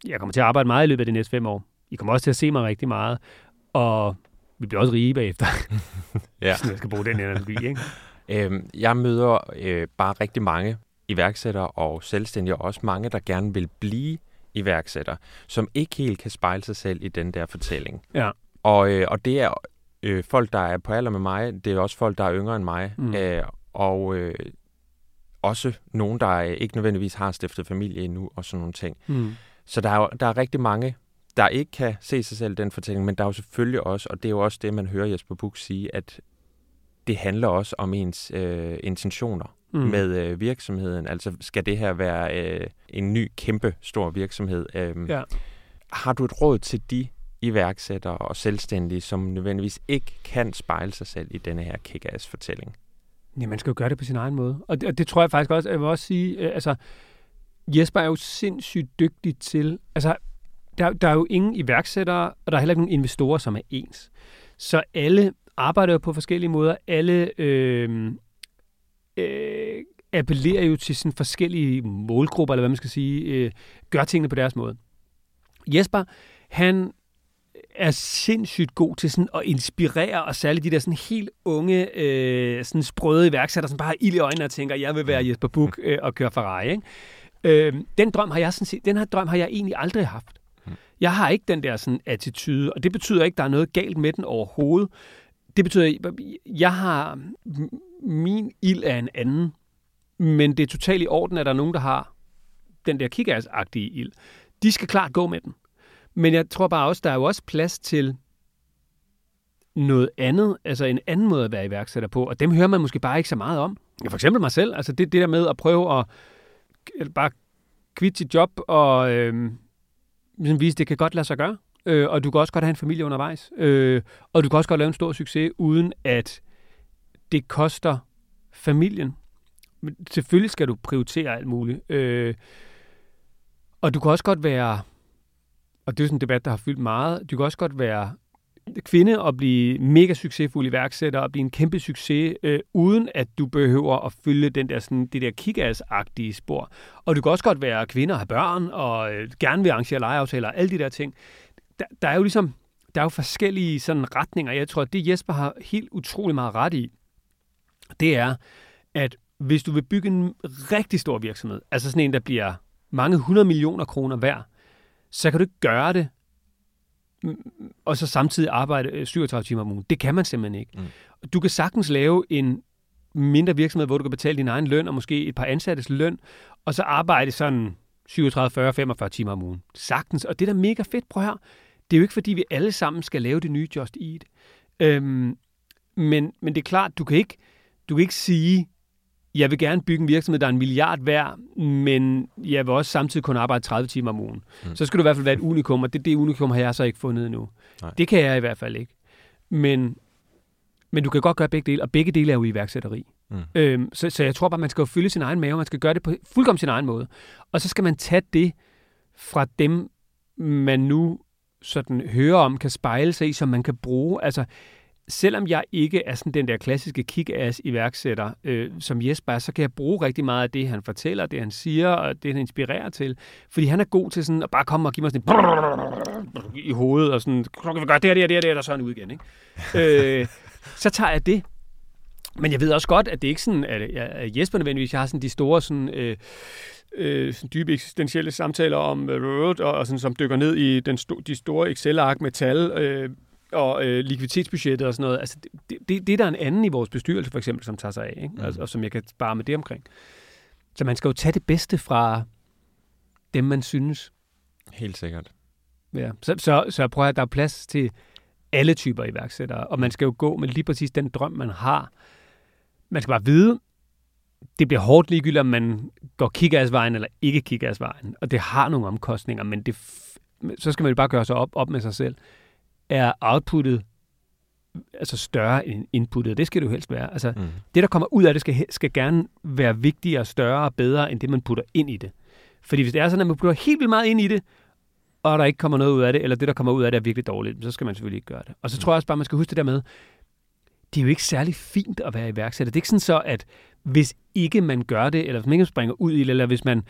jeg kommer til at arbejde meget i løbet af de næste fem år. I kommer også til at se mig rigtig meget. Og vi bliver også rige bagefter. Ja. Sådan, jeg skal bruge den analogi, ikke? Øhm, jeg møder øh, bare rigtig mange iværksættere og selvstændige, og også mange, der gerne vil blive iværksættere, som ikke helt kan spejle sig selv i den der fortælling. Ja. Og, øh, og det er øh, folk, der er på alder med mig, det er også folk, der er yngre end mig, Mm. øh, og øh, også nogen, der ikke nødvendigvis har stiftet familie endnu, og sådan nogle ting. Mm. Så der er, der er rigtig mange, der ikke kan se sig selv i den fortælling, men der er jo selvfølgelig også, og det er jo også det, man hører Jesper Buch sige, at det handler også om ens øh, intentioner Mm. med øh, virksomheden. Altså skal det her være øh, en ny, kæmpe stor virksomhed? Øhm, Ja. Har du et råd til de iværksættere og selvstændige, som nødvendigvis ikke kan spejle sig selv i denne her kick-ass-fortælling? Ja, man skal jo gøre det på sin egen måde. Og det, og det tror jeg faktisk også, jeg vil også sige, øh, altså, Jesper er jo sindssygt dygtig til, altså, der, der er jo ingen iværksættere, og der er heller ikke nogen investorer, som er ens. Så alle arbejder jo på forskellige måder. Alle øh, øh, appellerer jo til sådan forskellige målgrupper, eller hvad man skal sige, øh, gør tingene på deres måde. Jesper, han er sindssygt god til sådan at inspirere, og særligt de der sådan helt unge, øh, sådan sprøde iværksættere, som bare har ild i øjnene og tænker, jeg vil være Jesper Buch øh, og køre Ferrari. Ikke? Øh, den drøm har jeg sådan set, den her drøm har jeg egentlig aldrig haft. Jeg har ikke den der sådan attitude, og det betyder ikke, at der er noget galt med den overhovedet. Det betyder, at jeg har min ild er en anden, men det er totalt i orden, at der er nogen, der har den der kickass-agtige ild. De skal klart gå med den. Men jeg tror bare også, der er jo også plads til noget andet, altså en anden måde at være iværksætter på, og dem hører man måske bare ikke så meget om. For eksempel mig selv, altså det, det der med at prøve at bare kvitte sit job og øh, ligesom vise, at det kan godt lade sig gøre, øh, og du kan også godt have en familie undervejs, øh, og du kan også godt lave en stor succes, uden at det koster familien. Men selvfølgelig skal du prioritere alt muligt, øh, og du kan også godt være og det er sådan en debat, der har fyldt meget. Du kan også godt være kvinde og blive mega succesfuld iværksætter og blive en kæmpe succes, øh, uden at du behøver at følge den der, sådan, det der kickass-agtige spor. Og du kan også godt være kvinde og have børn og øh, gerne vil arrangere legeaftaler og alle de der ting. Der, der er jo ligesom der er jo forskellige sådan retninger. Jeg tror, at det Jesper har helt utrolig meget ret i, det er, at hvis du vil bygge en rigtig stor virksomhed, altså sådan en, der bliver mange hundrede millioner kroner værd, så kan du ikke gøre det, og så samtidig arbejde øh, 37 timer om ugen. Det kan man simpelthen ikke. Mm. Du kan sagtens lave en mindre virksomhed, hvor du kan betale din egen løn, og måske et par ansattes løn, og så arbejde sådan 37, 40, 45 timer om ugen. Sagtens. Og det er da mega fedt. Prøv her. Det er jo ikke, fordi vi alle sammen skal lave det nye Just Eat. Øhm, men, men det er klart, du kan ikke, du kan ikke sige, jeg vil gerne bygge en virksomhed, der er en milliard værd, men jeg vil også samtidig kun arbejde 30 timer om ugen. Mm. Så skal du i hvert fald være et unikum, og det, det unikum har jeg så ikke fundet endnu. Nej. Det kan jeg i hvert fald ikke. Men, men du kan godt gøre begge dele, og begge dele er jo iværksætteri. Mm. Øhm, så, så jeg tror bare, man skal jo følge sin egen mave, man skal gøre det på fuldkommen sin egen måde. Og så skal man tage det fra dem, man nu sådan hører om, kan spejle sig i, som man kan bruge. Altså, selvom jeg ikke er sådan den der klassiske kick-ass iværksætter, øh, som Jesper er, så kan jeg bruge rigtig meget af det, han fortæller, det han siger, og det han inspirerer til. Fordi han er god til sådan at bare komme og give mig sådan en i hovedet, og sådan, så kan vi gøre det her, det her, det her, det her, er sådan ud igen. Ikke? øh, så tager jeg det. Men jeg ved også godt, at det ikke sådan, at, at Jesper nødvendigvis, jeg har sådan de store sådan, øh, øh, sådan dybe eksistentielle samtaler om øh, og, og sådan, som dykker ned i den sto- de store Excel-ark med tal, øh, og øh, likviditetsbudgettet og sådan noget. Altså, det, det, det er der en anden i vores bestyrelse, for eksempel, som tager sig af, ikke? Mm. Altså, og som jeg kan spare med det omkring. Så man skal jo tage det bedste fra dem, man synes. Helt sikkert. Ja. Så, så, så jeg prøver at der er plads til alle typer iværksættere, og man skal jo gå med lige præcis den drøm, man har. Man skal bare vide, det bliver hårdt ligegyldigt, om man går kick-ass-vejen eller ikke kick-ass-vejen, og det har nogle omkostninger, men det, så skal man jo bare gøre sig op, op med sig selv. Er outputtet altså større end inputtet? Det skal det jo helst være. Altså, Mm. det, der kommer ud af det, skal, skal gerne være vigtigere, større og bedre, end det, man putter ind i det. Fordi hvis det er sådan, at man putter helt vildt meget ind i det, og der ikke kommer noget ud af det, eller det, der kommer ud af det, er virkelig dårligt, så skal man selvfølgelig ikke gøre det. Og så tror jeg også bare, man skal huske det der med, det er jo ikke særlig fint at være iværksætter. Det er ikke sådan så, at hvis ikke man gør det, eller hvis man ikke springer ud i det, eller hvis man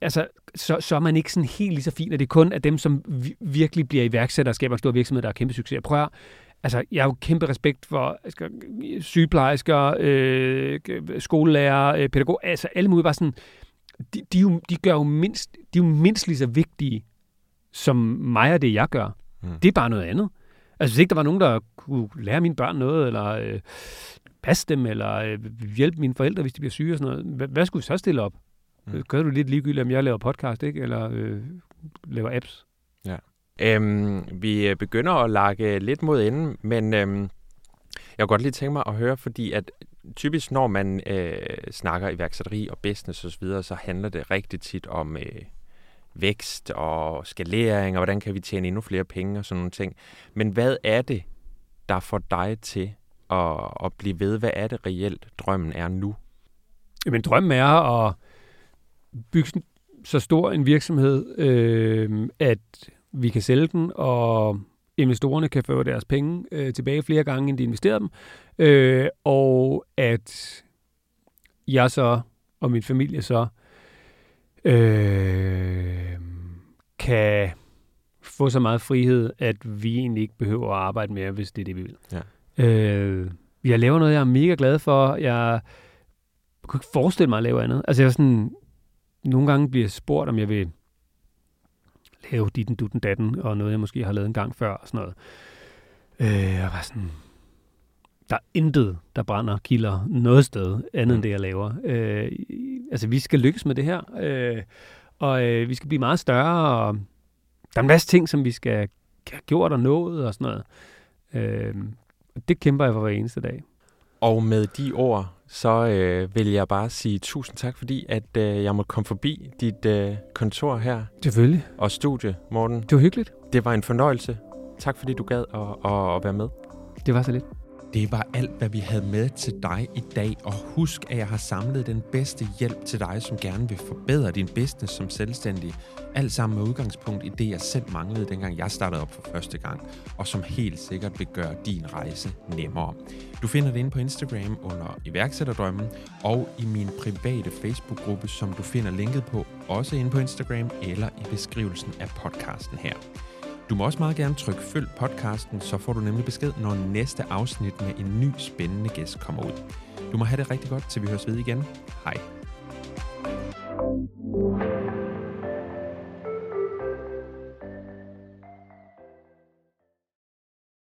altså, så, så er man ikke sådan helt lige så fin, at det kun er dem, som vi- virkelig bliver iværksætter og skaber en stor virksomhed, der har kæmpe succes. Prøv at, altså, jeg har jo kæmpe respekt for altså, sygeplejersker, øh, skolelærer, øh, pædagoger, altså alle mulige bare sådan, de, de, jo, de, gør jo mindst, de er jo mindst lige så vigtige som mig og det, jeg gør. Mm. Det er bare noget andet. Altså hvis ikke der var nogen, der kunne lære mine børn noget, eller øh, passe dem, eller øh, hjælpe mine forældre, hvis de bliver syge og sådan noget, hvad, hvad skulle vi så stille op? Mm. Gør du lidt ligegyldigt, om jeg laver podcast, ikke? Eller øh, laver apps? Ja. Øhm, vi begynder at lage lidt mod enden, men øhm, jeg kunne godt lige tænke mig at høre, fordi at typisk når man øh, snakker iværksætteri og business osv., så, så handler det rigtig tit om øh, vækst og skalering, og hvordan kan vi tjene endnu flere penge og sådan nogle ting. Men hvad er det, der får dig til at, at blive ved? Hvad er det reelt, drømmen er nu? Jamen, drømmen er at bygge så stor en virksomhed, øh, at vi kan sælge den, og investorerne kan få deres penge øh, tilbage flere gange, end de investerede dem, øh, og at jeg så og min familie så øh, kan få så meget frihed, at vi egentlig ikke behøver at arbejde mere, hvis det er det, vi vil. Ja. Øh, jeg laver noget, jeg er mega glad for. Jeg kunne ikke forestille mig at lave andet. Altså, jeg er sådan, nogle gange bliver spurgt, om jeg vil lave ditten, dutten, datten, og noget, jeg måske har lavet en gang før, og sådan noget. Øh, jeg var sådan, der er intet, der brænder kilder noget sted, andet mm. end det, jeg laver. Øh, altså, vi skal lykkes med det her, øh, og øh, vi skal blive meget større, og der er en masse ting, som vi skal have gjort og nået, og sådan noget. Øh, det kæmper jeg for hver eneste dag. Og med de ord, så øh, vil jeg bare sige tusind tak, fordi at øh, jeg måtte komme forbi dit øh, kontor her. Selvfølgelig. Og studie, Morten. Det var hyggeligt. Det var en fornøjelse. Tak fordi du gad at, at, at være med. Det var så lidt. Det var alt, hvad vi havde med til dig i dag, og husk, at jeg har samlet den bedste hjælp til dig, som gerne vil forbedre din business som selvstændig. Alt sammen med udgangspunkt i det, jeg selv manglede, dengang jeg startede op for første gang, og som helt sikkert vil gøre din rejse nemmere. Du finder det inde på Instagram under iværksætterdrømmen, og i min private Facebook-gruppe, som du finder linket på, også inde på Instagram eller i beskrivelsen af podcasten her. Du må også meget gerne trykke følg podcasten, så får du nemlig besked, når næste afsnit med en ny spændende gæst kommer ud. Du må have det rigtig godt, til vi høres ved igen. Hej. thank you